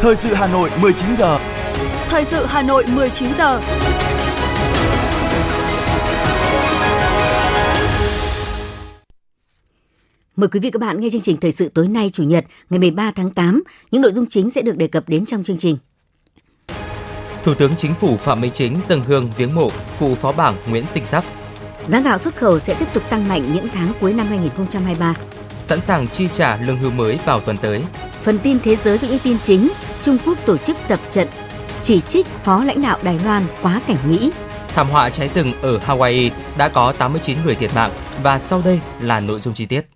Thời sự Hà Nội 19 giờ. Thời sự Hà Nội 19 giờ. Mời quý vị các bạn nghe chương trình thời sự tối nay Chủ nhật ngày 13 tháng 8. Những nội dung chính sẽ được đề cập đến trong chương trình. Thủ tướng Chính phủ Phạm Minh Chính dâng hương viếng mộ cụ phó bảng Nguyễn Sinh Sắc. Giá gạo xuất khẩu sẽ tiếp tục tăng mạnh những tháng cuối năm 2023. Sẵn sàng chi trả lương hưu mới vào tuần tới. Phần tin thế giới với những tin chính, Trung Quốc tổ chức tập trận chỉ trích phó lãnh đạo Đài Loan quá cảnh Mỹ. Thảm họa cháy rừng ở Hawaii đã có 89 người thiệt mạng và sau đây là nội dung chi tiết.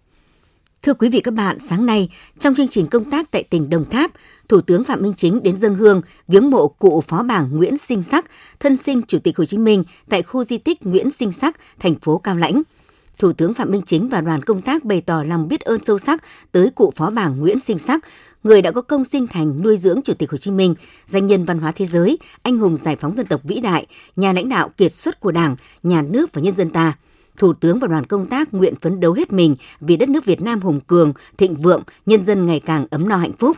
Thưa quý vị các bạn, sáng nay, trong chương trình công tác tại tỉnh Đồng Tháp, Thủ tướng Phạm Minh Chính đến dân hương viếng mộ cụ phó bảng Nguyễn Sinh Sắc, thân sinh Chủ tịch Hồ Chí Minh tại khu di tích Nguyễn Sinh Sắc, thành phố Cao Lãnh. Thủ tướng Phạm Minh Chính và đoàn công tác bày tỏ lòng biết ơn sâu sắc tới cụ phó bảng Nguyễn Sinh Sắc, người đã có công sinh thành nuôi dưỡng Chủ tịch Hồ Chí Minh, danh nhân văn hóa thế giới, anh hùng giải phóng dân tộc vĩ đại, nhà lãnh đạo kiệt xuất của Đảng, nhà nước và nhân dân ta. Thủ tướng và đoàn công tác nguyện phấn đấu hết mình vì đất nước Việt Nam hùng cường, thịnh vượng, nhân dân ngày càng ấm no hạnh phúc.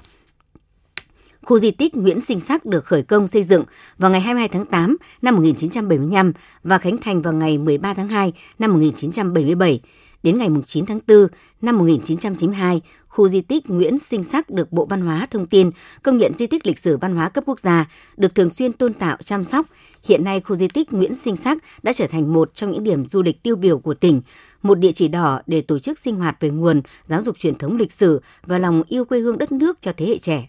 Khu di tích Nguyễn Sinh Sắc được khởi công xây dựng vào ngày 22 tháng 8 năm 1975 và khánh thành vào ngày 13 tháng 2 năm 1977. Đến ngày 9 tháng 4 năm 1992, khu di tích Nguyễn Sinh Sắc được Bộ Văn hóa Thông tin công nhận di tích lịch sử văn hóa cấp quốc gia, được thường xuyên tôn tạo chăm sóc. Hiện nay, khu di tích Nguyễn Sinh Sắc đã trở thành một trong những điểm du lịch tiêu biểu của tỉnh, một địa chỉ đỏ để tổ chức sinh hoạt về nguồn, giáo dục truyền thống lịch sử và lòng yêu quê hương đất nước cho thế hệ trẻ.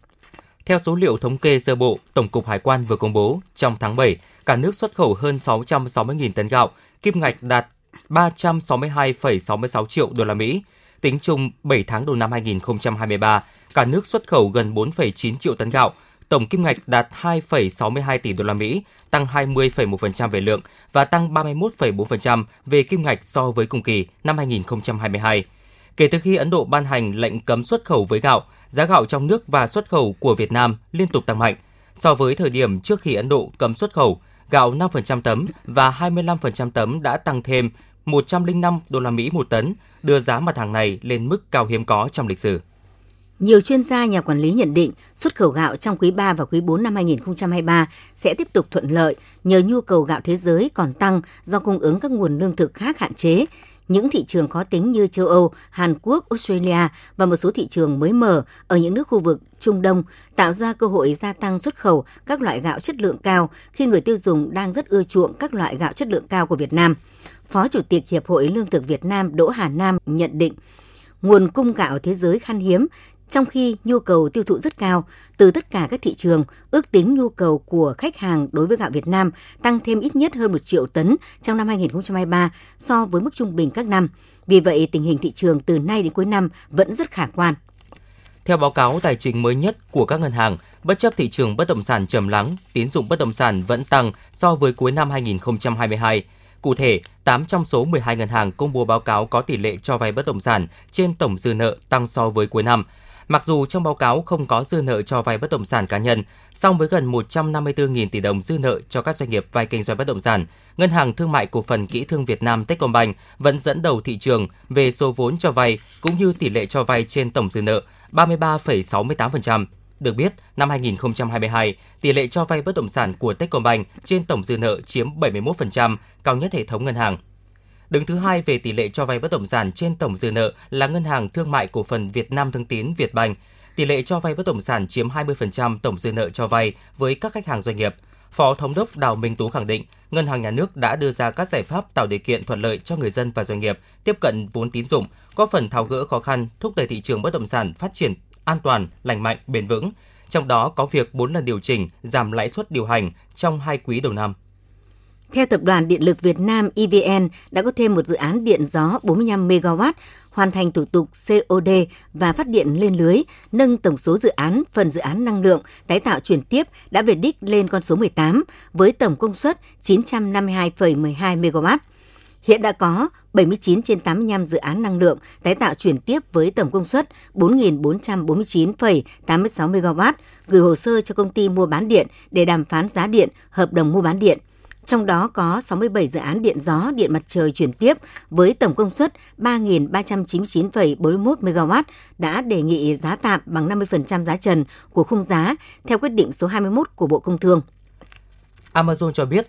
Theo số liệu thống kê sơ bộ, Tổng cục Hải quan vừa công bố, trong tháng 7, cả nước xuất khẩu hơn 660.000 tấn gạo, kim ngạch đạt 362,66 triệu đô la Mỹ. Tính chung 7 tháng đầu năm 2023, cả nước xuất khẩu gần 4,9 triệu tấn gạo, tổng kim ngạch đạt 2,62 tỷ đô la Mỹ, tăng 20,1% về lượng và tăng 31,4% về kim ngạch so với cùng kỳ năm 2022. Kể từ khi Ấn Độ ban hành lệnh cấm xuất khẩu với gạo, giá gạo trong nước và xuất khẩu của Việt Nam liên tục tăng mạnh. So với thời điểm trước khi Ấn Độ cấm xuất khẩu, gạo 5% tấm và 25% tấm đã tăng thêm 105 đô la Mỹ một tấn, đưa giá mặt hàng này lên mức cao hiếm có trong lịch sử. Nhiều chuyên gia nhà quản lý nhận định xuất khẩu gạo trong quý 3 và quý 4 năm 2023 sẽ tiếp tục thuận lợi nhờ nhu cầu gạo thế giới còn tăng do cung ứng các nguồn lương thực khác hạn chế. Những thị trường khó tính như châu Âu, Hàn Quốc, Australia và một số thị trường mới mở ở những nước khu vực Trung Đông tạo ra cơ hội gia tăng xuất khẩu các loại gạo chất lượng cao khi người tiêu dùng đang rất ưa chuộng các loại gạo chất lượng cao của Việt Nam. Phó Chủ tịch Hiệp hội Lương thực Việt Nam Đỗ Hà Nam nhận định, nguồn cung gạo thế giới khan hiếm trong khi nhu cầu tiêu thụ rất cao từ tất cả các thị trường, ước tính nhu cầu của khách hàng đối với gạo Việt Nam tăng thêm ít nhất hơn 1 triệu tấn trong năm 2023 so với mức trung bình các năm. Vì vậy, tình hình thị trường từ nay đến cuối năm vẫn rất khả quan. Theo báo cáo tài chính mới nhất của các ngân hàng, bất chấp thị trường bất động sản trầm lắng, tín dụng bất động sản vẫn tăng so với cuối năm 2022. Cụ thể, 8 trong số 12 ngân hàng công bố báo cáo có tỷ lệ cho vay bất động sản trên tổng dư nợ tăng so với cuối năm. Mặc dù trong báo cáo không có dư nợ cho vay bất động sản cá nhân, song với gần 154.000 tỷ đồng dư nợ cho các doanh nghiệp vay kinh doanh bất động sản, Ngân hàng Thương mại Cổ phần Kỹ thương Việt Nam Techcombank vẫn dẫn đầu thị trường về số vốn cho vay cũng như tỷ lệ cho vay trên tổng dư nợ 33,68%. Được biết, năm 2022, tỷ lệ cho vay bất động sản của Techcombank trên tổng dư nợ chiếm 71%, cao nhất hệ thống ngân hàng. Đứng thứ hai về tỷ lệ cho vay bất động sản trên tổng dư nợ là Ngân hàng Thương mại Cổ phần Việt Nam Thương Tín Vietbank. Tỷ lệ cho vay bất động sản chiếm 20% tổng dư nợ cho vay với các khách hàng doanh nghiệp. Phó Thống đốc Đào Minh Tú khẳng định, Ngân hàng Nhà nước đã đưa ra các giải pháp tạo điều kiện thuận lợi cho người dân và doanh nghiệp tiếp cận vốn tín dụng, góp phần tháo gỡ khó khăn, thúc đẩy thị trường bất động sản phát triển an toàn, lành mạnh, bền vững. Trong đó có việc 4 lần điều chỉnh giảm lãi suất điều hành trong hai quý đầu năm. Theo Tập đoàn Điện lực Việt Nam EVN đã có thêm một dự án điện gió 45 MW hoàn thành thủ tục COD và phát điện lên lưới, nâng tổng số dự án phần dự án năng lượng tái tạo chuyển tiếp đã về đích lên con số 18 với tổng công suất 952,12 MW. Hiện đã có 79 trên 85 dự án năng lượng tái tạo chuyển tiếp với tổng công suất 4.449,86 MW gửi hồ sơ cho công ty mua bán điện để đàm phán giá điện, hợp đồng mua bán điện trong đó có 67 dự án điện gió, điện mặt trời chuyển tiếp với tổng công suất 3.399,41 MW đã đề nghị giá tạm bằng 50% giá trần của khung giá theo quyết định số 21 của Bộ Công Thương. Amazon cho biết,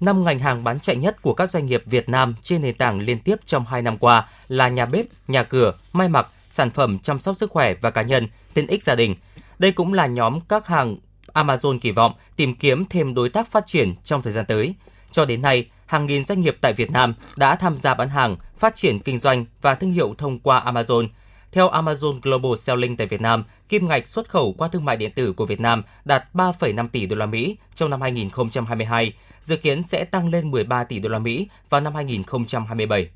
năm ngành hàng bán chạy nhất của các doanh nghiệp Việt Nam trên nền tảng liên tiếp trong 2 năm qua là nhà bếp, nhà cửa, may mặc, sản phẩm chăm sóc sức khỏe và cá nhân, tiện ích gia đình. Đây cũng là nhóm các hàng Amazon kỳ vọng tìm kiếm thêm đối tác phát triển trong thời gian tới. Cho đến nay, hàng nghìn doanh nghiệp tại Việt Nam đã tham gia bán hàng, phát triển kinh doanh và thương hiệu thông qua Amazon. Theo Amazon Global Selling tại Việt Nam, kim ngạch xuất khẩu qua thương mại điện tử của Việt Nam đạt 3,5 tỷ đô la Mỹ trong năm 2022, dự kiến sẽ tăng lên 13 tỷ đô la Mỹ vào năm 2027.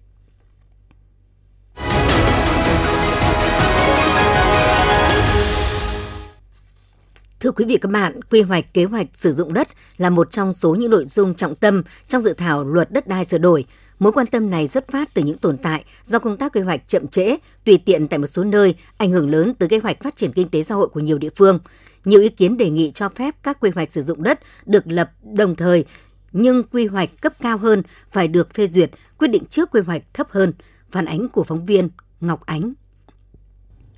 Thưa quý vị các bạn, quy hoạch kế hoạch sử dụng đất là một trong số những nội dung trọng tâm trong dự thảo luật đất đai sửa đổi. Mối quan tâm này xuất phát từ những tồn tại do công tác quy hoạch chậm trễ, tùy tiện tại một số nơi, ảnh hưởng lớn tới kế hoạch phát triển kinh tế xã hội của nhiều địa phương. Nhiều ý kiến đề nghị cho phép các quy hoạch sử dụng đất được lập đồng thời, nhưng quy hoạch cấp cao hơn phải được phê duyệt, quyết định trước quy hoạch thấp hơn. Phản ánh của phóng viên Ngọc Ánh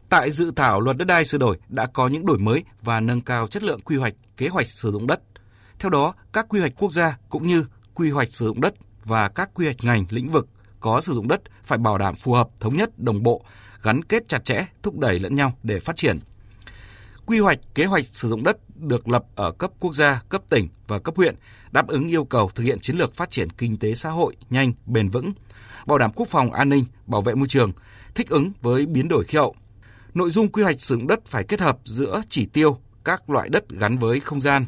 Tại dự thảo luật đất đai sửa đổi đã có những đổi mới và nâng cao chất lượng quy hoạch, kế hoạch sử dụng đất. Theo đó, các quy hoạch quốc gia cũng như quy hoạch sử dụng đất và các quy hoạch ngành lĩnh vực có sử dụng đất phải bảo đảm phù hợp, thống nhất, đồng bộ, gắn kết chặt chẽ, thúc đẩy lẫn nhau để phát triển. Quy hoạch kế hoạch sử dụng đất được lập ở cấp quốc gia, cấp tỉnh và cấp huyện, đáp ứng yêu cầu thực hiện chiến lược phát triển kinh tế xã hội nhanh, bền vững, bảo đảm quốc phòng an ninh, bảo vệ môi trường, thích ứng với biến đổi khí hậu, Nội dung quy hoạch sử dụng đất phải kết hợp giữa chỉ tiêu các loại đất gắn với không gian,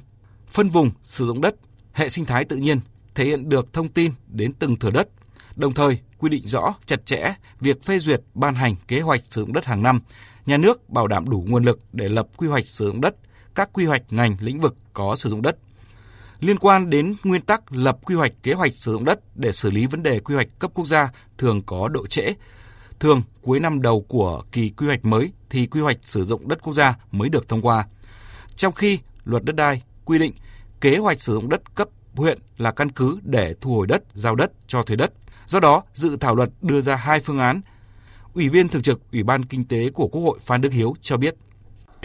phân vùng sử dụng đất, hệ sinh thái tự nhiên, thể hiện được thông tin đến từng thửa đất, đồng thời quy định rõ chặt chẽ việc phê duyệt ban hành kế hoạch sử dụng đất hàng năm, nhà nước bảo đảm đủ nguồn lực để lập quy hoạch sử dụng đất, các quy hoạch ngành lĩnh vực có sử dụng đất. Liên quan đến nguyên tắc lập quy hoạch kế hoạch sử dụng đất để xử lý vấn đề quy hoạch cấp quốc gia thường có độ trễ, Thường cuối năm đầu của kỳ quy hoạch mới thì quy hoạch sử dụng đất quốc gia mới được thông qua. Trong khi luật đất đai quy định kế hoạch sử dụng đất cấp huyện là căn cứ để thu hồi đất, giao đất cho thuê đất. Do đó, dự thảo luật đưa ra hai phương án. Ủy viên thường trực Ủy ban Kinh tế của Quốc hội Phan Đức Hiếu cho biết.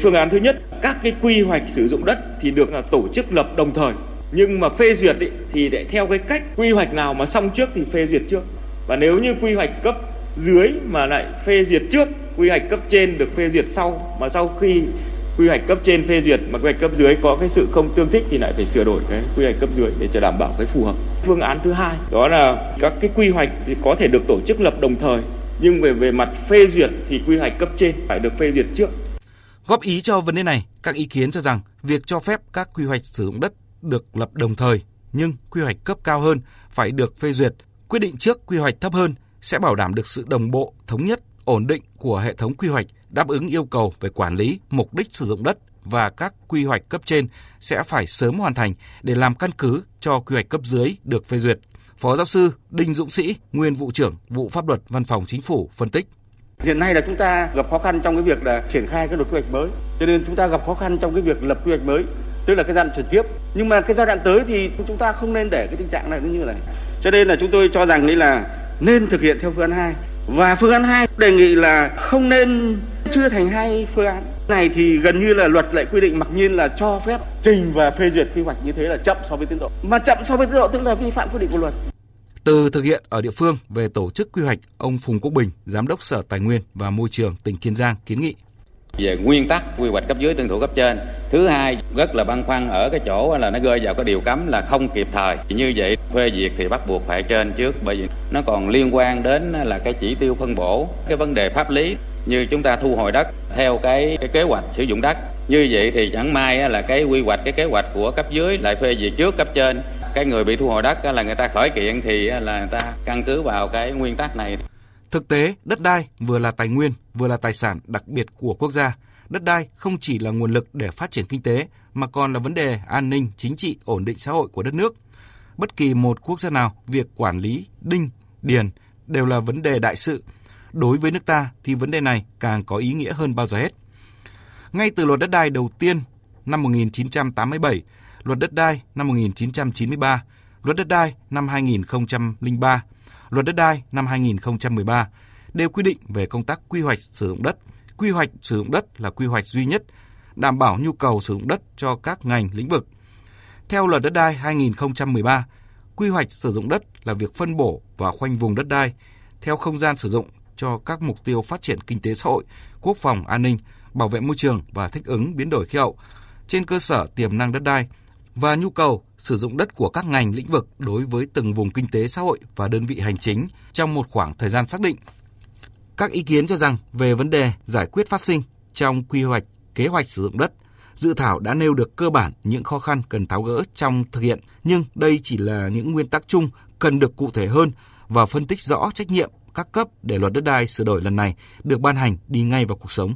Phương án thứ nhất, các cái quy hoạch sử dụng đất thì được là tổ chức lập đồng thời. Nhưng mà phê duyệt ý, thì để theo cái cách quy hoạch nào mà xong trước thì phê duyệt trước. Và nếu như quy hoạch cấp dưới mà lại phê duyệt trước. Quy hoạch cấp trên được phê duyệt sau. Mà sau khi quy hoạch cấp trên phê duyệt mà quy hoạch cấp dưới có cái sự không tương thích thì lại phải sửa đổi cái quy hoạch cấp dưới để cho đảm bảo cái phù hợp. Phương án thứ hai, đó là các cái quy hoạch thì có thể được tổ chức lập đồng thời. Nhưng về về mặt phê duyệt thì quy hoạch cấp trên phải được phê duyệt trước. Góp ý cho vấn đề này, các ý kiến cho rằng việc cho phép các quy hoạch sử dụng đất được lập đồng thời, nhưng quy hoạch cấp cao hơn phải được phê duyệt, quyết định trước quy hoạch thấp hơn sẽ bảo đảm được sự đồng bộ, thống nhất, ổn định của hệ thống quy hoạch, đáp ứng yêu cầu về quản lý, mục đích sử dụng đất và các quy hoạch cấp trên sẽ phải sớm hoàn thành để làm căn cứ cho quy hoạch cấp dưới được phê duyệt. Phó giáo sư Đinh Dũng Sĩ, nguyên vụ trưởng vụ pháp luật Văn phòng Chính phủ phân tích. Hiện nay là chúng ta gặp khó khăn trong cái việc là triển khai cái luật quy hoạch mới, cho nên chúng ta gặp khó khăn trong cái việc lập quy hoạch mới, tức là cái giai đoạn chuyển tiếp. Nhưng mà cái giai đoạn tới thì chúng ta không nên để cái tình trạng này như này. Cho nên là chúng tôi cho rằng đây là nên thực hiện theo phương án 2 và phương án 2 đề nghị là không nên chưa thành hai phương án. Này thì gần như là luật lại quy định mặc nhiên là cho phép trình và phê duyệt quy hoạch như thế là chậm so với tiến độ. Mà chậm so với tiến độ tức là vi phạm quy định của luật. Từ thực hiện ở địa phương về tổ chức quy hoạch, ông Phùng Quốc Bình, Giám đốc Sở Tài nguyên và Môi trường tỉnh Kiên Giang kiến nghị về nguyên tắc quy hoạch cấp dưới, tuân thủ cấp trên. Thứ hai, rất là băn khoăn ở cái chỗ là nó rơi vào cái điều cấm là không kịp thời. Như vậy, phê duyệt thì bắt buộc phải trên trước, bởi vì nó còn liên quan đến là cái chỉ tiêu phân bổ, cái vấn đề pháp lý. Như chúng ta thu hồi đất theo cái cái kế hoạch sử dụng đất. Như vậy thì chẳng may là cái quy hoạch, cái kế hoạch của cấp dưới lại phê duyệt trước cấp trên. Cái người bị thu hồi đất là người ta khởi kiện thì là người ta căn cứ vào cái nguyên tắc này. Thực tế, đất đai vừa là tài nguyên, vừa là tài sản đặc biệt của quốc gia. Đất đai không chỉ là nguồn lực để phát triển kinh tế, mà còn là vấn đề an ninh, chính trị, ổn định xã hội của đất nước. Bất kỳ một quốc gia nào, việc quản lý, đinh, điền đều là vấn đề đại sự. Đối với nước ta thì vấn đề này càng có ý nghĩa hơn bao giờ hết. Ngay từ luật đất đai đầu tiên năm 1987, luật đất đai năm 1993 Luật đất đai năm 2003, Luật đất đai năm 2013 đều quy định về công tác quy hoạch sử dụng đất. Quy hoạch sử dụng đất là quy hoạch duy nhất, đảm bảo nhu cầu sử dụng đất cho các ngành lĩnh vực. Theo Luật đất đai 2013, quy hoạch sử dụng đất là việc phân bổ và khoanh vùng đất đai theo không gian sử dụng cho các mục tiêu phát triển kinh tế xã hội, quốc phòng an ninh, bảo vệ môi trường và thích ứng biến đổi khí hậu trên cơ sở tiềm năng đất đai và nhu cầu sử dụng đất của các ngành lĩnh vực đối với từng vùng kinh tế xã hội và đơn vị hành chính trong một khoảng thời gian xác định. Các ý kiến cho rằng về vấn đề giải quyết phát sinh trong quy hoạch kế hoạch sử dụng đất, dự thảo đã nêu được cơ bản những khó khăn cần tháo gỡ trong thực hiện, nhưng đây chỉ là những nguyên tắc chung cần được cụ thể hơn và phân tích rõ trách nhiệm các cấp để luật đất đai sửa đổi lần này được ban hành đi ngay vào cuộc sống.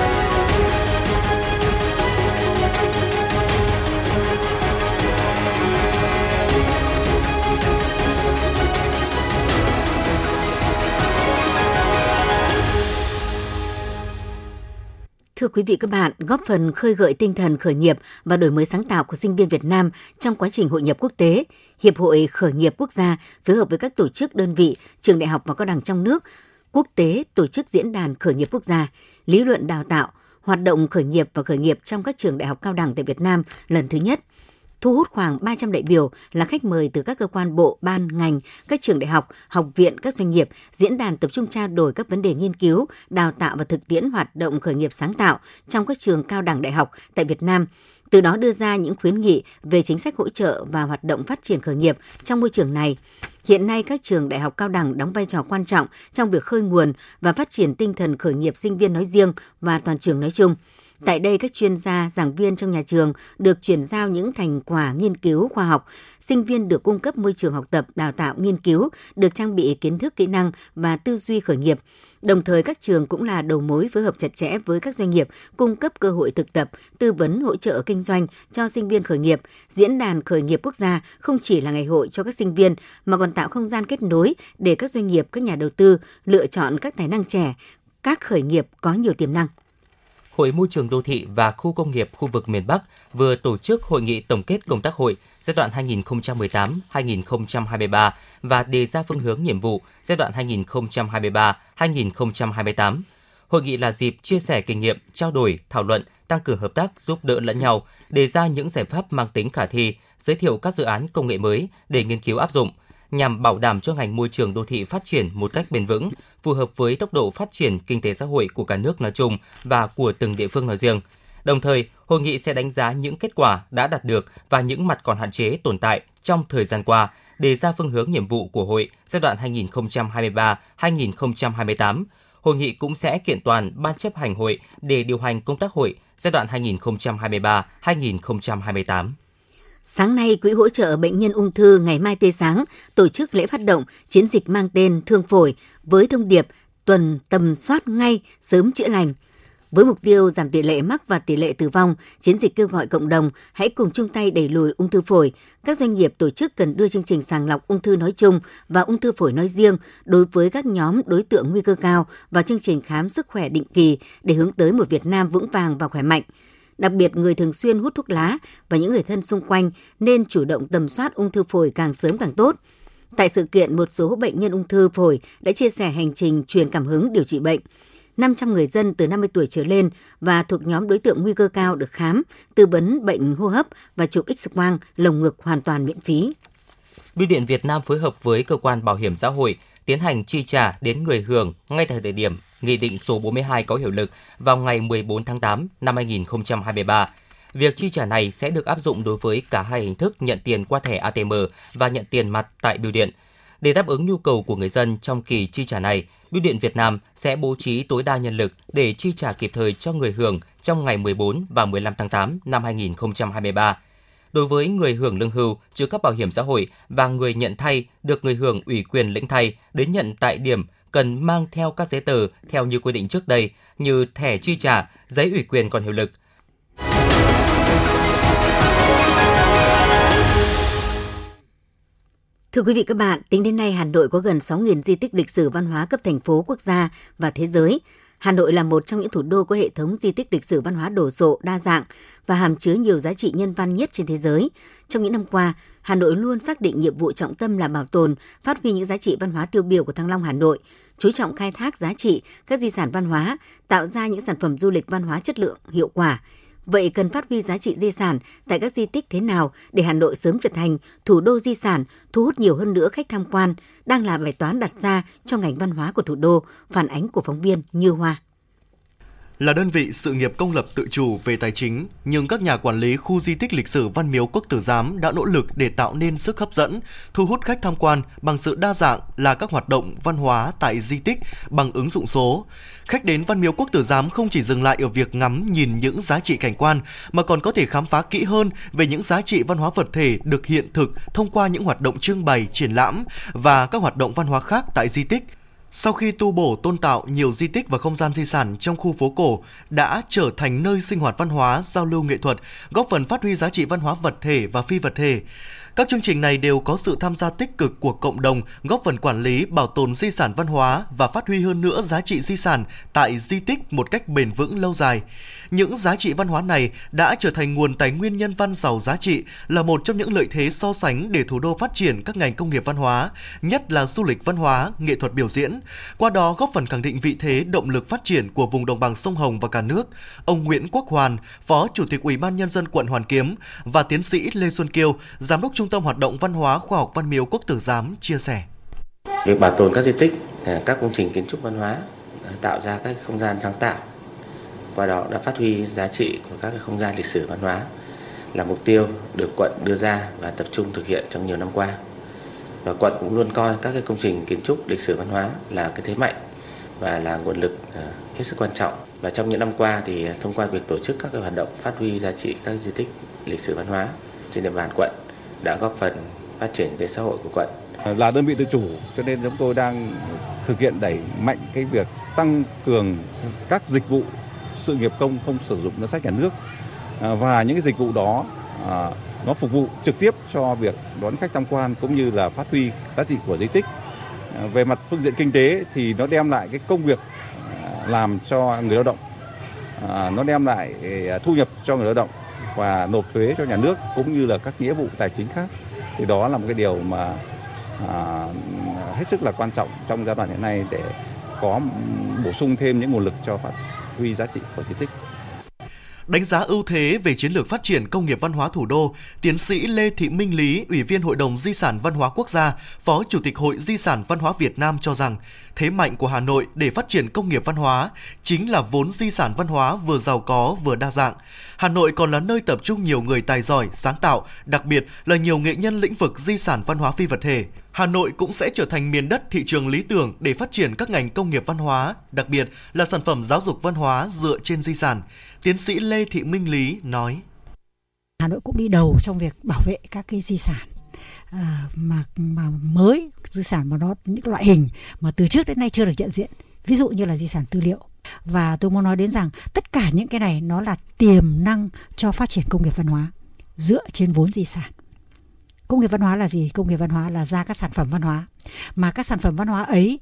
Thưa quý vị các bạn, góp phần khơi gợi tinh thần khởi nghiệp và đổi mới sáng tạo của sinh viên Việt Nam trong quá trình hội nhập quốc tế, Hiệp hội Khởi nghiệp Quốc gia phối hợp với các tổ chức đơn vị, trường đại học và cao đẳng trong nước, quốc tế tổ chức diễn đàn khởi nghiệp quốc gia, lý luận đào tạo, hoạt động khởi nghiệp và khởi nghiệp trong các trường đại học cao đẳng tại Việt Nam lần thứ nhất thu hút khoảng 300 đại biểu là khách mời từ các cơ quan bộ, ban, ngành, các trường đại học, học viện, các doanh nghiệp. Diễn đàn tập trung trao đổi các vấn đề nghiên cứu, đào tạo và thực tiễn hoạt động khởi nghiệp sáng tạo trong các trường cao đẳng đại học tại Việt Nam, từ đó đưa ra những khuyến nghị về chính sách hỗ trợ và hoạt động phát triển khởi nghiệp trong môi trường này. Hiện nay các trường đại học cao đẳng đóng vai trò quan trọng trong việc khơi nguồn và phát triển tinh thần khởi nghiệp sinh viên nói riêng và toàn trường nói chung. Tại đây, các chuyên gia, giảng viên trong nhà trường được chuyển giao những thành quả nghiên cứu khoa học, sinh viên được cung cấp môi trường học tập, đào tạo, nghiên cứu, được trang bị kiến thức, kỹ năng và tư duy khởi nghiệp. Đồng thời các trường cũng là đầu mối phối hợp chặt chẽ với các doanh nghiệp, cung cấp cơ hội thực tập, tư vấn hỗ trợ kinh doanh cho sinh viên khởi nghiệp. Diễn đàn khởi nghiệp quốc gia không chỉ là ngày hội cho các sinh viên mà còn tạo không gian kết nối để các doanh nghiệp, các nhà đầu tư lựa chọn các tài năng trẻ, các khởi nghiệp có nhiều tiềm năng. Hội Môi trường Đô thị và Khu công nghiệp khu vực miền Bắc vừa tổ chức hội nghị tổng kết công tác hội giai đoạn 2018-2023 và đề ra phương hướng nhiệm vụ giai đoạn 2023-2028. Hội nghị là dịp chia sẻ kinh nghiệm, trao đổi, thảo luận, tăng cường hợp tác giúp đỡ lẫn nhau, đề ra những giải pháp mang tính khả thi, giới thiệu các dự án công nghệ mới để nghiên cứu áp dụng, nhằm bảo đảm cho ngành môi trường đô thị phát triển một cách bền vững, phù hợp với tốc độ phát triển kinh tế xã hội của cả nước nói chung và của từng địa phương nói riêng. Đồng thời, hội nghị sẽ đánh giá những kết quả đã đạt được và những mặt còn hạn chế tồn tại trong thời gian qua, đề ra phương hướng nhiệm vụ của hội giai đoạn 2023-2028. Hội nghị cũng sẽ kiện toàn ban chấp hành hội để điều hành công tác hội giai đoạn 2023-2028. Sáng nay, Quỹ hỗ trợ bệnh nhân ung thư ngày mai tươi sáng tổ chức lễ phát động chiến dịch mang tên Thương phổi với thông điệp tuần tầm soát ngay, sớm chữa lành. Với mục tiêu giảm tỷ lệ mắc và tỷ lệ tử vong, chiến dịch kêu gọi cộng đồng hãy cùng chung tay đẩy lùi ung thư phổi. Các doanh nghiệp tổ chức cần đưa chương trình sàng lọc ung thư nói chung và ung thư phổi nói riêng đối với các nhóm đối tượng nguy cơ cao vào chương trình khám sức khỏe định kỳ để hướng tới một Việt Nam vững vàng và khỏe mạnh. Đặc biệt người thường xuyên hút thuốc lá và những người thân xung quanh nên chủ động tầm soát ung thư phổi càng sớm càng tốt. Tại sự kiện, một số bệnh nhân ung thư phổi đã chia sẻ hành trình truyền cảm hứng điều trị bệnh. 500 người dân từ 50 tuổi trở lên và thuộc nhóm đối tượng nguy cơ cao được khám, tư vấn bệnh hô hấp và chụp X-quang lồng ngực hoàn toàn miễn phí. Bưu điện Việt Nam phối hợp với cơ quan bảo hiểm xã hội tiến hành chi trả đến người hưởng ngay tại thời điểm Nghị định số 42 có hiệu lực vào ngày 14 tháng 8 năm 2023. Việc chi trả này sẽ được áp dụng đối với cả hai hình thức nhận tiền qua thẻ ATM và nhận tiền mặt tại bưu điện. Để đáp ứng nhu cầu của người dân trong kỳ chi trả này, Bưu điện Việt Nam sẽ bố trí tối đa nhân lực để chi trả kịp thời cho người hưởng trong ngày 14 và 15 tháng 8 năm 2023. Đối với người hưởng lương hưu, trợ cấp bảo hiểm xã hội và người nhận thay được người hưởng ủy quyền lĩnh thay đến nhận tại điểm cần mang theo các giấy tờ theo như quy định trước đây như thẻ chi trả, giấy ủy quyền còn hiệu lực. Thưa quý vị các bạn, tính đến nay Hà Nội có gần 6.000 di tích lịch sử văn hóa cấp thành phố quốc gia và thế giới. Hà Nội là một trong những thủ đô có hệ thống di tích lịch sử văn hóa đồ sộ, đa dạng và hàm chứa nhiều giá trị nhân văn nhất trên thế giới. Trong những năm qua, Hà Nội luôn xác định nhiệm vụ trọng tâm là bảo tồn, phát huy những giá trị văn hóa tiêu biểu của Thăng Long Hà Nội, chú trọng khai thác giá trị các di sản văn hóa, tạo ra những sản phẩm du lịch văn hóa chất lượng, hiệu quả. Vậy cần phát huy giá trị di sản tại các di tích thế nào để Hà Nội sớm trở thành thủ đô di sản, thu hút nhiều hơn nữa khách tham quan, đang là bài toán đặt ra cho ngành văn hóa của thủ đô, phản ánh của phóng viên Như Hoa là đơn vị sự nghiệp công lập tự chủ về tài chính, nhưng các nhà quản lý khu di tích lịch sử Văn Miếu Quốc Tử Giám đã nỗ lực để tạo nên sức hấp dẫn, thu hút khách tham quan bằng sự đa dạng là các hoạt động văn hóa tại di tích bằng ứng dụng số. Khách đến Văn Miếu Quốc Tử Giám không chỉ dừng lại ở việc ngắm nhìn những giá trị cảnh quan mà còn có thể khám phá kỹ hơn về những giá trị văn hóa vật thể được hiện thực thông qua những hoạt động trưng bày, triển lãm và các hoạt động văn hóa khác tại di tích sau khi tu bổ tôn tạo nhiều di tích và không gian di sản trong khu phố cổ đã trở thành nơi sinh hoạt văn hóa, giao lưu nghệ thuật, góp phần phát huy giá trị văn hóa vật thể và phi vật thể. Các chương trình này đều có sự tham gia tích cực của cộng đồng, góp phần quản lý, bảo tồn di sản văn hóa và phát huy hơn nữa giá trị di sản tại di tích một cách bền vững lâu dài. Những giá trị văn hóa này đã trở thành nguồn tài nguyên nhân văn giàu giá trị, là một trong những lợi thế so sánh để thủ đô phát triển các ngành công nghiệp văn hóa, nhất là du lịch văn hóa, nghệ thuật biểu diễn. Qua đó góp phần khẳng định vị thế động lực phát triển của vùng đồng bằng sông Hồng và cả nước. Ông Nguyễn Quốc Hoàn, Phó Chủ tịch Ủy ban nhân dân quận Hoàn Kiếm và tiến sĩ Lê Xuân Kiêu, Giám đốc Trung tâm Hoạt động Văn hóa Khoa học Văn miếu Quốc Tử Giám chia sẻ. Việc bảo tồn các di tích, à, các công trình kiến trúc văn hóa à, tạo ra các không gian sáng tạo qua đó đã phát huy giá trị của các không gian lịch sử văn hóa là mục tiêu được quận đưa ra và tập trung thực hiện trong nhiều năm qua. Và quận cũng luôn coi các cái công trình kiến trúc, lịch sử văn hóa là cái thế mạnh và là nguồn lực ờ, hết sức quan trọng. Và trong những năm qua thì ờ, thông qua việc tổ chức các cái hoạt động phát huy giá trị các di tích lịch sử văn hóa trên địa bàn quận đã góp phần phát triển cái xã hội của quận. Ờ, là đơn vị tự chủ, cho nên chúng tôi đang thực hiện đẩy mạnh cái việc tăng cường các dịch vụ sự nghiệp công, không sử dụng ngân sách nhà nước và những cái dịch vụ đó À, nó phục vụ trực tiếp cho việc đón khách tham quan cũng như là phát huy giá trị của di tích. À, về mặt phương diện kinh tế thì nó đem lại cái công việc à, làm cho người lao động, nó đem lại thu nhập cho người lao động và nộp thuế cho nhà nước cũng như là các nghĩa vụ tài chính khác. Thì đó là một cái điều mà hết sức là quan trọng trong giai đoạn hiện nay để có bổ sung thêm những nguồn lực cho phát huy giá trị của di tích. Đánh giá ưu thế về chiến lược phát triển công nghiệp văn hóa thủ đô, tiến sĩ Lê Thị Minh Lý, Ủy viên Hội đồng Di sản Văn hóa Quốc gia, Phó Chủ tịch Hội Di sản Văn hóa Việt Nam cho rằng, thế mạnh của Hà Nội để phát triển công nghiệp văn hóa chính là vốn di sản văn hóa vừa giàu có vừa đa dạng. Hà Nội còn là nơi tập trung nhiều người tài giỏi, sáng tạo, đặc biệt là nhiều nghệ nhân lĩnh vực di sản văn hóa phi vật thể. Hà Nội cũng sẽ trở thành miền đất thị trường lý tưởng để phát triển các ngành công nghiệp văn hóa, đặc biệt là sản phẩm giáo dục văn hóa dựa trên di sản. Tiến sĩ Lê Thị Minh Lý nói. Hà Nội cũng đi đầu trong việc bảo vệ các cái di sản à, mà mà mới di sản mà nó những loại hình mà từ trước đến nay chưa được nhận diện ví dụ như là di sản tư liệu và tôi muốn nói đến rằng tất cả những cái này nó là tiềm năng cho phát triển công nghiệp văn hóa dựa trên vốn di sản công nghiệp văn hóa là gì công nghiệp văn hóa là ra các sản phẩm văn hóa mà các sản phẩm văn hóa ấy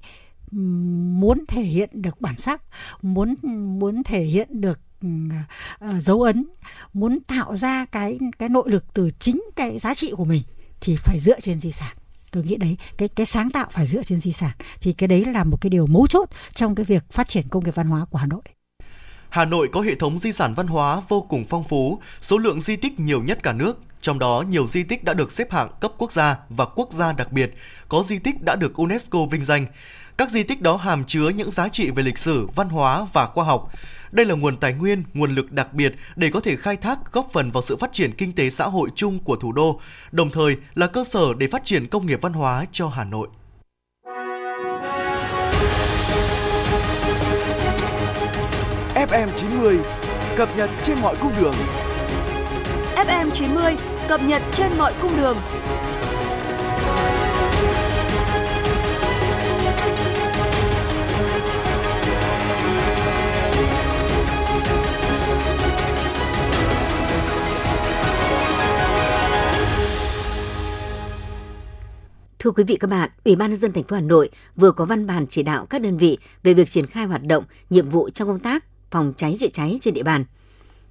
muốn thể hiện được bản sắc muốn muốn thể hiện được uh, dấu ấn muốn tạo ra cái cái nội lực từ chính cái giá trị của mình thì phải dựa trên di sản tôi nghĩ đấy cái cái sáng tạo phải dựa trên di sản thì cái đấy là một cái điều mấu chốt trong cái việc phát triển công nghiệp văn hóa của Hà Nội. Hà Nội có hệ thống di sản văn hóa vô cùng phong phú, số lượng di tích nhiều nhất cả nước. Trong đó, nhiều di tích đã được xếp hạng cấp quốc gia và quốc gia đặc biệt, có di tích đã được UNESCO vinh danh. Các di tích đó hàm chứa những giá trị về lịch sử, văn hóa và khoa học. Đây là nguồn tài nguyên, nguồn lực đặc biệt để có thể khai thác góp phần vào sự phát triển kinh tế xã hội chung của thủ đô, đồng thời là cơ sở để phát triển công nghiệp văn hóa cho Hà Nội. FM 90 cập nhật trên mọi cung đường. FM 90 cập nhật trên mọi cung đường. Thưa quý vị các bạn, Ủy ban nhân dân thành phố Hà Nội vừa có văn bản chỉ đạo các đơn vị về việc triển khai hoạt động, nhiệm vụ trong công tác phòng cháy chữa cháy trên địa bàn.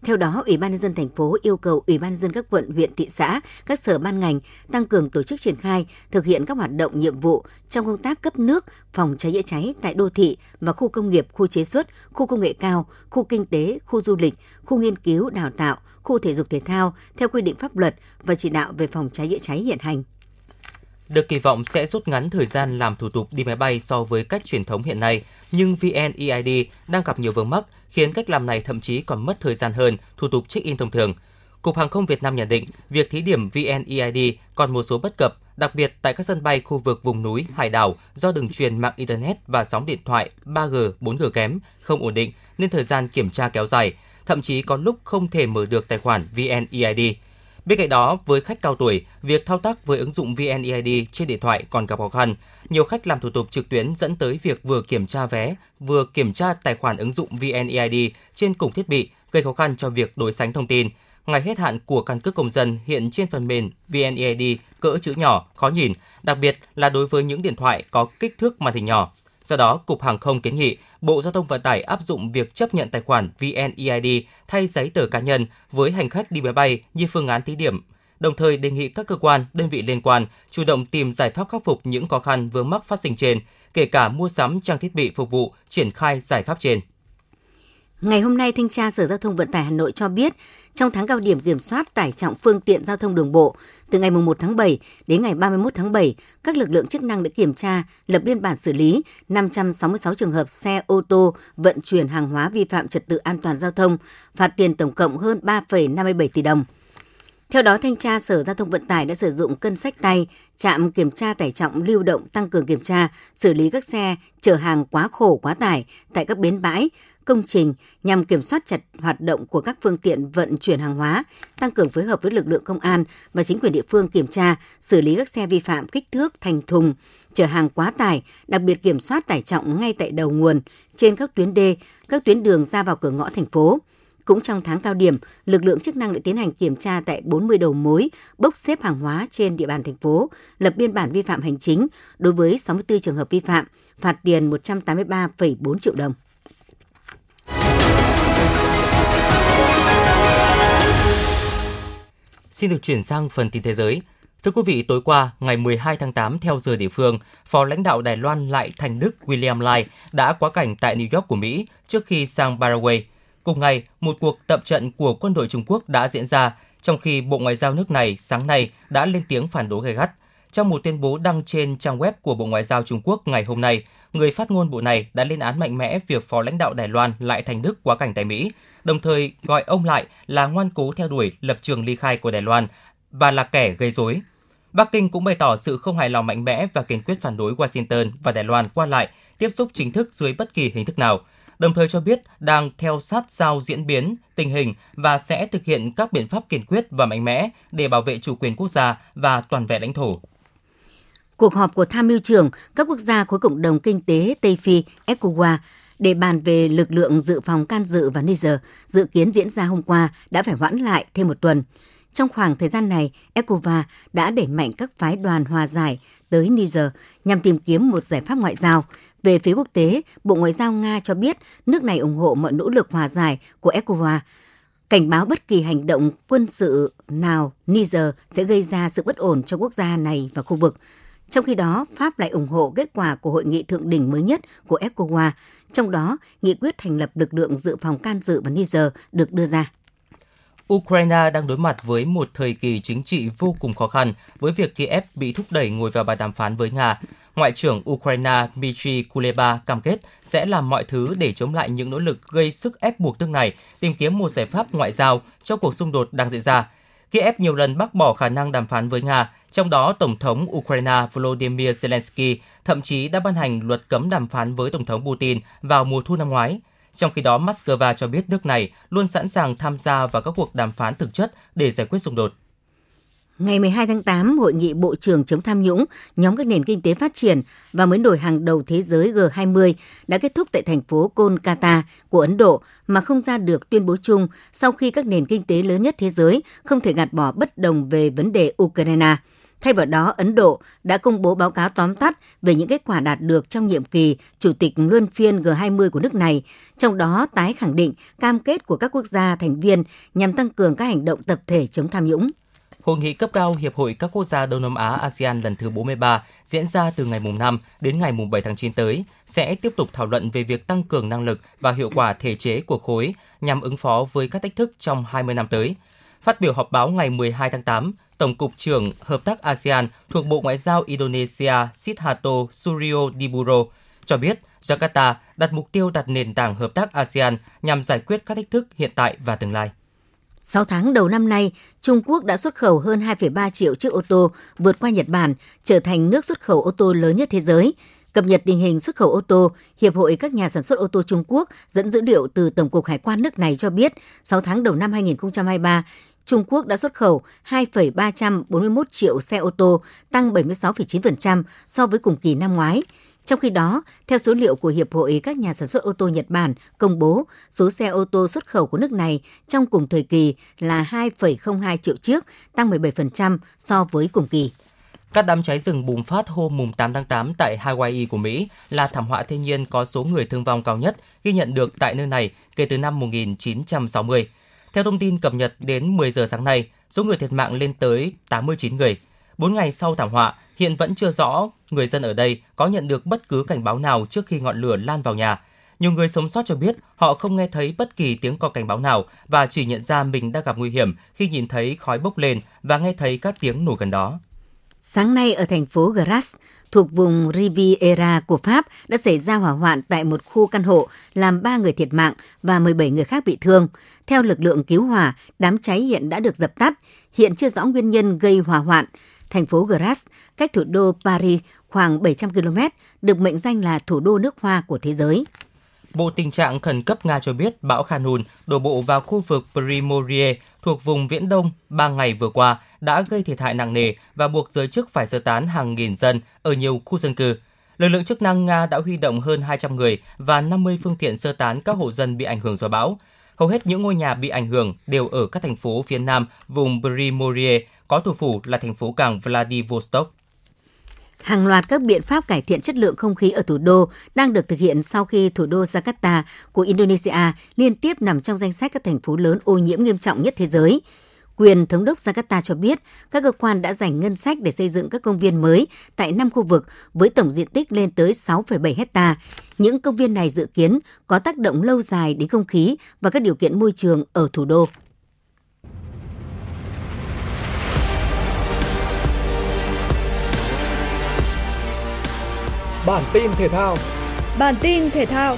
Theo đó, Ủy ban nhân dân thành phố yêu cầu Ủy ban nhân dân các quận, huyện, thị xã, các sở ban ngành tăng cường tổ chức triển khai, thực hiện các hoạt động nhiệm vụ trong công tác cấp nước, phòng cháy chữa cháy tại đô thị và khu công nghiệp, khu chế xuất, khu công nghệ cao, khu kinh tế, khu du lịch, khu nghiên cứu, đào tạo, khu thể dục thể thao theo quy định pháp luật và chỉ đạo về phòng cháy chữa cháy hiện hành được kỳ vọng sẽ rút ngắn thời gian làm thủ tục đi máy bay so với cách truyền thống hiện nay, nhưng VNEID đang gặp nhiều vướng mắc, khiến cách làm này thậm chí còn mất thời gian hơn thủ tục check-in thông thường. Cục Hàng không Việt Nam nhận định, việc thí điểm VNEID còn một số bất cập, đặc biệt tại các sân bay khu vực vùng núi, hải đảo do đường truyền mạng Internet và sóng điện thoại 3G, 4G kém, không ổn định nên thời gian kiểm tra kéo dài, thậm chí có lúc không thể mở được tài khoản VNEID. Bên cạnh đó, với khách cao tuổi, việc thao tác với ứng dụng VNEID trên điện thoại còn gặp khó khăn. Nhiều khách làm thủ tục trực tuyến dẫn tới việc vừa kiểm tra vé, vừa kiểm tra tài khoản ứng dụng VNEID trên cùng thiết bị, gây khó khăn cho việc đối sánh thông tin. Ngày hết hạn của căn cước công dân hiện trên phần mềm VNEID cỡ chữ nhỏ, khó nhìn, đặc biệt là đối với những điện thoại có kích thước màn hình nhỏ. Do đó, Cục Hàng không kiến nghị Bộ Giao thông Vận tải áp dụng việc chấp nhận tài khoản VNEID thay giấy tờ cá nhân với hành khách đi máy bay như phương án thí điểm. Đồng thời đề nghị các cơ quan, đơn vị liên quan chủ động tìm giải pháp khắc phục những khó khăn vướng mắc phát sinh trên, kể cả mua sắm trang thiết bị phục vụ triển khai giải pháp trên. Ngày hôm nay, Thanh tra Sở Giao thông Vận tải Hà Nội cho biết, trong tháng cao điểm kiểm soát tải trọng phương tiện giao thông đường bộ, từ ngày 1 tháng 7 đến ngày 31 tháng 7, các lực lượng chức năng đã kiểm tra, lập biên bản xử lý 566 trường hợp xe ô tô vận chuyển hàng hóa vi phạm trật tự an toàn giao thông, phạt tiền tổng cộng hơn 3,57 tỷ đồng. Theo đó, Thanh tra Sở Giao thông Vận tải đã sử dụng cân sách tay, trạm kiểm tra tải trọng lưu động tăng cường kiểm tra, xử lý các xe chở hàng quá khổ quá tải tại các bến bãi, công trình nhằm kiểm soát chặt hoạt động của các phương tiện vận chuyển hàng hóa, tăng cường phối hợp với lực lượng công an và chính quyền địa phương kiểm tra, xử lý các xe vi phạm kích thước thành thùng, chở hàng quá tải, đặc biệt kiểm soát tải trọng ngay tại đầu nguồn, trên các tuyến đê, các tuyến đường ra vào cửa ngõ thành phố. Cũng trong tháng cao điểm, lực lượng chức năng đã tiến hành kiểm tra tại 40 đầu mối, bốc xếp hàng hóa trên địa bàn thành phố, lập biên bản vi phạm hành chính đối với 64 trường hợp vi phạm, phạt tiền 183,4 triệu đồng. Xin được chuyển sang phần tin thế giới. Thưa quý vị, tối qua, ngày 12 tháng 8 theo giờ địa phương, Phó lãnh đạo Đài Loan lại thành Đức William Lai đã quá cảnh tại New York của Mỹ trước khi sang Paraguay. Cùng ngày, một cuộc tập trận của quân đội Trung Quốc đã diễn ra, trong khi Bộ Ngoại giao nước này sáng nay đã lên tiếng phản đối gay gắt. Trong một tuyên bố đăng trên trang web của Bộ Ngoại giao Trung Quốc ngày hôm nay, người phát ngôn bộ này đã lên án mạnh mẽ việc phó lãnh đạo Đài Loan lại thành Đức quá cảnh tại Mỹ, đồng thời gọi ông lại là ngoan cố theo đuổi lập trường ly khai của Đài Loan và là kẻ gây rối. Bắc Kinh cũng bày tỏ sự không hài lòng mạnh mẽ và kiên quyết phản đối Washington và Đài Loan qua lại tiếp xúc chính thức dưới bất kỳ hình thức nào, đồng thời cho biết đang theo sát sao diễn biến tình hình và sẽ thực hiện các biện pháp kiên quyết và mạnh mẽ để bảo vệ chủ quyền quốc gia và toàn vẹn lãnh thổ. Cuộc họp của tham mưu trưởng các quốc gia khối cộng đồng kinh tế Tây Phi ECOWAS để bàn về lực lượng dự phòng can dự vào Niger dự kiến diễn ra hôm qua đã phải hoãn lại thêm một tuần. Trong khoảng thời gian này, ECOVA đã đẩy mạnh các phái đoàn hòa giải tới Niger nhằm tìm kiếm một giải pháp ngoại giao. Về phía quốc tế, Bộ Ngoại giao Nga cho biết nước này ủng hộ mọi nỗ lực hòa giải của ECOVA, cảnh báo bất kỳ hành động quân sự nào Niger sẽ gây ra sự bất ổn cho quốc gia này và khu vực. Trong khi đó, Pháp lại ủng hộ kết quả của hội nghị thượng đỉnh mới nhất của Ecowa trong đó nghị quyết thành lập lực lượng dự phòng can dự vào Niger được đưa ra. Ukraine đang đối mặt với một thời kỳ chính trị vô cùng khó khăn với việc Kiev bị thúc đẩy ngồi vào bàn đàm phán với Nga. Ngoại trưởng Ukraine Dmitry Kuleba cam kết sẽ làm mọi thứ để chống lại những nỗ lực gây sức ép buộc nước này tìm kiếm một giải pháp ngoại giao cho cuộc xung đột đang diễn ra. Kiev nhiều lần bác bỏ khả năng đàm phán với Nga, trong đó Tổng thống Ukraine Volodymyr Zelensky thậm chí đã ban hành luật cấm đàm phán với Tổng thống Putin vào mùa thu năm ngoái. Trong khi đó, Moscow cho biết nước này luôn sẵn sàng tham gia vào các cuộc đàm phán thực chất để giải quyết xung đột. Ngày 12 tháng 8, Hội nghị Bộ trưởng chống tham nhũng, nhóm các nền kinh tế phát triển và mới nổi hàng đầu thế giới G20 đã kết thúc tại thành phố Kolkata của Ấn Độ mà không ra được tuyên bố chung sau khi các nền kinh tế lớn nhất thế giới không thể gạt bỏ bất đồng về vấn đề Ukraine. Thay vào đó, Ấn Độ đã công bố báo cáo tóm tắt về những kết quả đạt được trong nhiệm kỳ Chủ tịch luân phiên G20 của nước này, trong đó tái khẳng định cam kết của các quốc gia thành viên nhằm tăng cường các hành động tập thể chống tham nhũng. Hội nghị cấp cao Hiệp hội các quốc gia Đông Nam Á ASEAN lần thứ 43 diễn ra từ ngày mùng 5 đến ngày mùng 7 tháng 9 tới sẽ tiếp tục thảo luận về việc tăng cường năng lực và hiệu quả thể chế của khối nhằm ứng phó với các thách thức trong 20 năm tới. Phát biểu họp báo ngày 12 tháng 8, Tổng cục trưởng Hợp tác ASEAN thuộc Bộ Ngoại giao Indonesia Sidharto Suryo Diburo cho biết Jakarta đặt mục tiêu đặt nền tảng hợp tác ASEAN nhằm giải quyết các thách thức hiện tại và tương lai. 6 tháng đầu năm nay, Trung Quốc đã xuất khẩu hơn 2,3 triệu chiếc ô tô, vượt qua Nhật Bản, trở thành nước xuất khẩu ô tô lớn nhất thế giới. Cập nhật tình hình xuất khẩu ô tô, Hiệp hội các nhà sản xuất ô tô Trung Quốc dẫn dữ liệu từ Tổng cục Hải quan nước này cho biết, 6 tháng đầu năm 2023, Trung Quốc đã xuất khẩu 2,341 triệu xe ô tô, tăng 76,9% so với cùng kỳ năm ngoái. Trong khi đó, theo số liệu của Hiệp hội các nhà sản xuất ô tô Nhật Bản công bố, số xe ô tô xuất khẩu của nước này trong cùng thời kỳ là 2,02 triệu chiếc, tăng 17% so với cùng kỳ. Các đám cháy rừng bùng phát hôm 8 tháng 8 tại Hawaii của Mỹ là thảm họa thiên nhiên có số người thương vong cao nhất ghi nhận được tại nơi này kể từ năm 1960. Theo thông tin cập nhật đến 10 giờ sáng nay, số người thiệt mạng lên tới 89 người. 4 ngày sau thảm họa, hiện vẫn chưa rõ người dân ở đây có nhận được bất cứ cảnh báo nào trước khi ngọn lửa lan vào nhà. Nhiều người sống sót cho biết họ không nghe thấy bất kỳ tiếng còi cảnh báo nào và chỉ nhận ra mình đang gặp nguy hiểm khi nhìn thấy khói bốc lên và nghe thấy các tiếng nổ gần đó. Sáng nay ở thành phố Grasse, thuộc vùng Riviera của Pháp đã xảy ra hỏa hoạn tại một khu căn hộ làm 3 người thiệt mạng và 17 người khác bị thương. Theo lực lượng cứu hỏa, đám cháy hiện đã được dập tắt, hiện chưa rõ nguyên nhân gây hỏa hoạn. Thành phố Grasse, cách thủ đô Paris khoảng 700 km, được mệnh danh là thủ đô nước hoa của thế giới. Bộ Tình trạng Khẩn cấp Nga cho biết bão Khanun đổ bộ vào khu vực Primorie thuộc vùng Viễn Đông ba ngày vừa qua đã gây thiệt hại nặng nề và buộc giới chức phải sơ tán hàng nghìn dân ở nhiều khu dân cư. Lực lượng chức năng Nga đã huy động hơn 200 người và 50 phương tiện sơ tán các hộ dân bị ảnh hưởng do bão. Hầu hết những ngôi nhà bị ảnh hưởng đều ở các thành phố phía nam vùng Primorie, có thủ phủ là thành phố cảng Vladivostok. Hàng loạt các biện pháp cải thiện chất lượng không khí ở thủ đô đang được thực hiện sau khi thủ đô Jakarta của Indonesia liên tiếp nằm trong danh sách các thành phố lớn ô nhiễm nghiêm trọng nhất thế giới. Quyền thống đốc Jakarta cho biết các cơ quan đã dành ngân sách để xây dựng các công viên mới tại 5 khu vực với tổng diện tích lên tới 6,7 hecta. Những công viên này dự kiến có tác động lâu dài đến không khí và các điều kiện môi trường ở thủ đô. Bản tin thể thao. Bản tin thể thao.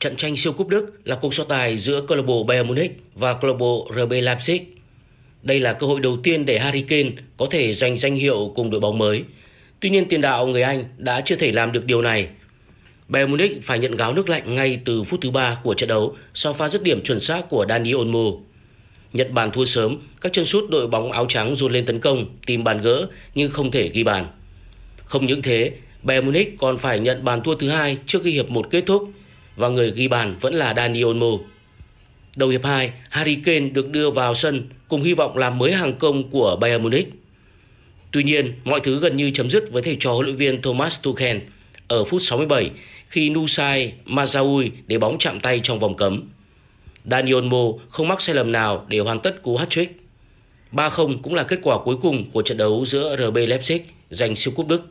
Trận tranh siêu cúp Đức là cuộc so tài giữa câu lạc bộ Bayern Munich và câu lạc bộ RB Leipzig. Đây là cơ hội đầu tiên để Harry Kane có thể giành danh hiệu cùng đội bóng mới. Tuy nhiên tiền đạo người Anh đã chưa thể làm được điều này. Bayern Munich phải nhận gáo nước lạnh ngay từ phút thứ ba của trận đấu sau pha dứt điểm chuẩn xác của Dani Olmo. Nhật Bản thua sớm, các chân sút đội bóng áo trắng dồn lên tấn công, tìm bàn gỡ nhưng không thể ghi bàn. Không những thế, Bayern Munich còn phải nhận bàn thua thứ hai trước khi hiệp một kết thúc và người ghi bàn vẫn là Dani Olmo. Đầu hiệp 2, Harry Kane được đưa vào sân cùng hy vọng làm mới hàng công của Bayern Munich. Tuy nhiên, mọi thứ gần như chấm dứt với thầy trò huấn luyện viên Thomas Tuchel ở phút 67 khi Nusai Mazaoui để bóng chạm tay trong vòng cấm. Daniel Mo không mắc sai lầm nào để hoàn tất cú hat-trick. 3-0 cũng là kết quả cuối cùng của trận đấu giữa RB Leipzig giành siêu cúp Đức.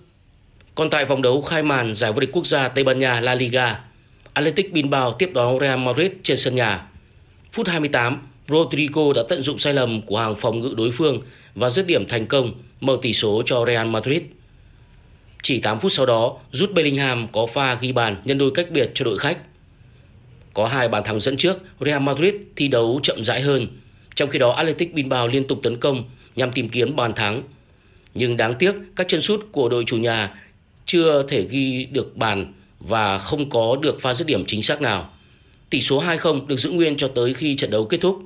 Còn tại vòng đấu khai màn giải vô địch quốc gia Tây Ban Nha La Liga, Athletic Bilbao tiếp đón Real Madrid trên sân nhà. Phút 28, Rodrigo đã tận dụng sai lầm của hàng phòng ngự đối phương và dứt điểm thành công, mở tỷ số cho Real Madrid. Chỉ 8 phút sau đó, Jude Bellingham có pha ghi bàn nhân đôi cách biệt cho đội khách. Có hai bàn thắng dẫn trước, Real Madrid thi đấu chậm rãi hơn. Trong khi đó Athletic Bilbao liên tục tấn công nhằm tìm kiếm bàn thắng. Nhưng đáng tiếc các chân sút của đội chủ nhà chưa thể ghi được bàn và không có được pha dứt điểm chính xác nào. Tỷ số 2-0 được giữ nguyên cho tới khi trận đấu kết thúc.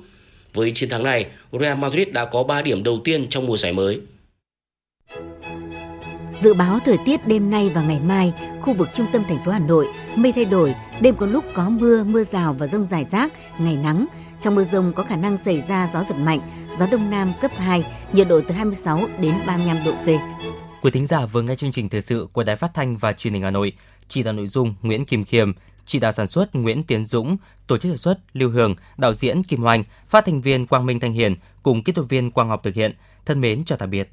Với chiến thắng này, Real Madrid đã có 3 điểm đầu tiên trong mùa giải mới. Dự báo thời tiết đêm nay và ngày mai, khu vực trung tâm thành phố Hà Nội mây thay đổi, đêm có lúc có mưa, mưa rào và rông rải rác, ngày nắng. Trong mưa rông có khả năng xảy ra gió giật mạnh, gió đông nam cấp 2, nhiệt độ từ 26 đến 35 độ C. Quý thính giả vừa nghe chương trình thời sự của Đài Phát thanh và Truyền hình Hà Nội, chỉ đạo nội dung Nguyễn Kim Khiêm, chỉ đạo sản xuất Nguyễn Tiến Dũng, tổ chức sản xuất Lưu Hương, đạo diễn Kim Hoành, phát thanh viên Quang Minh Thanh Hiền cùng kỹ thuật viên Quang Học thực hiện. Thân mến chào tạm biệt.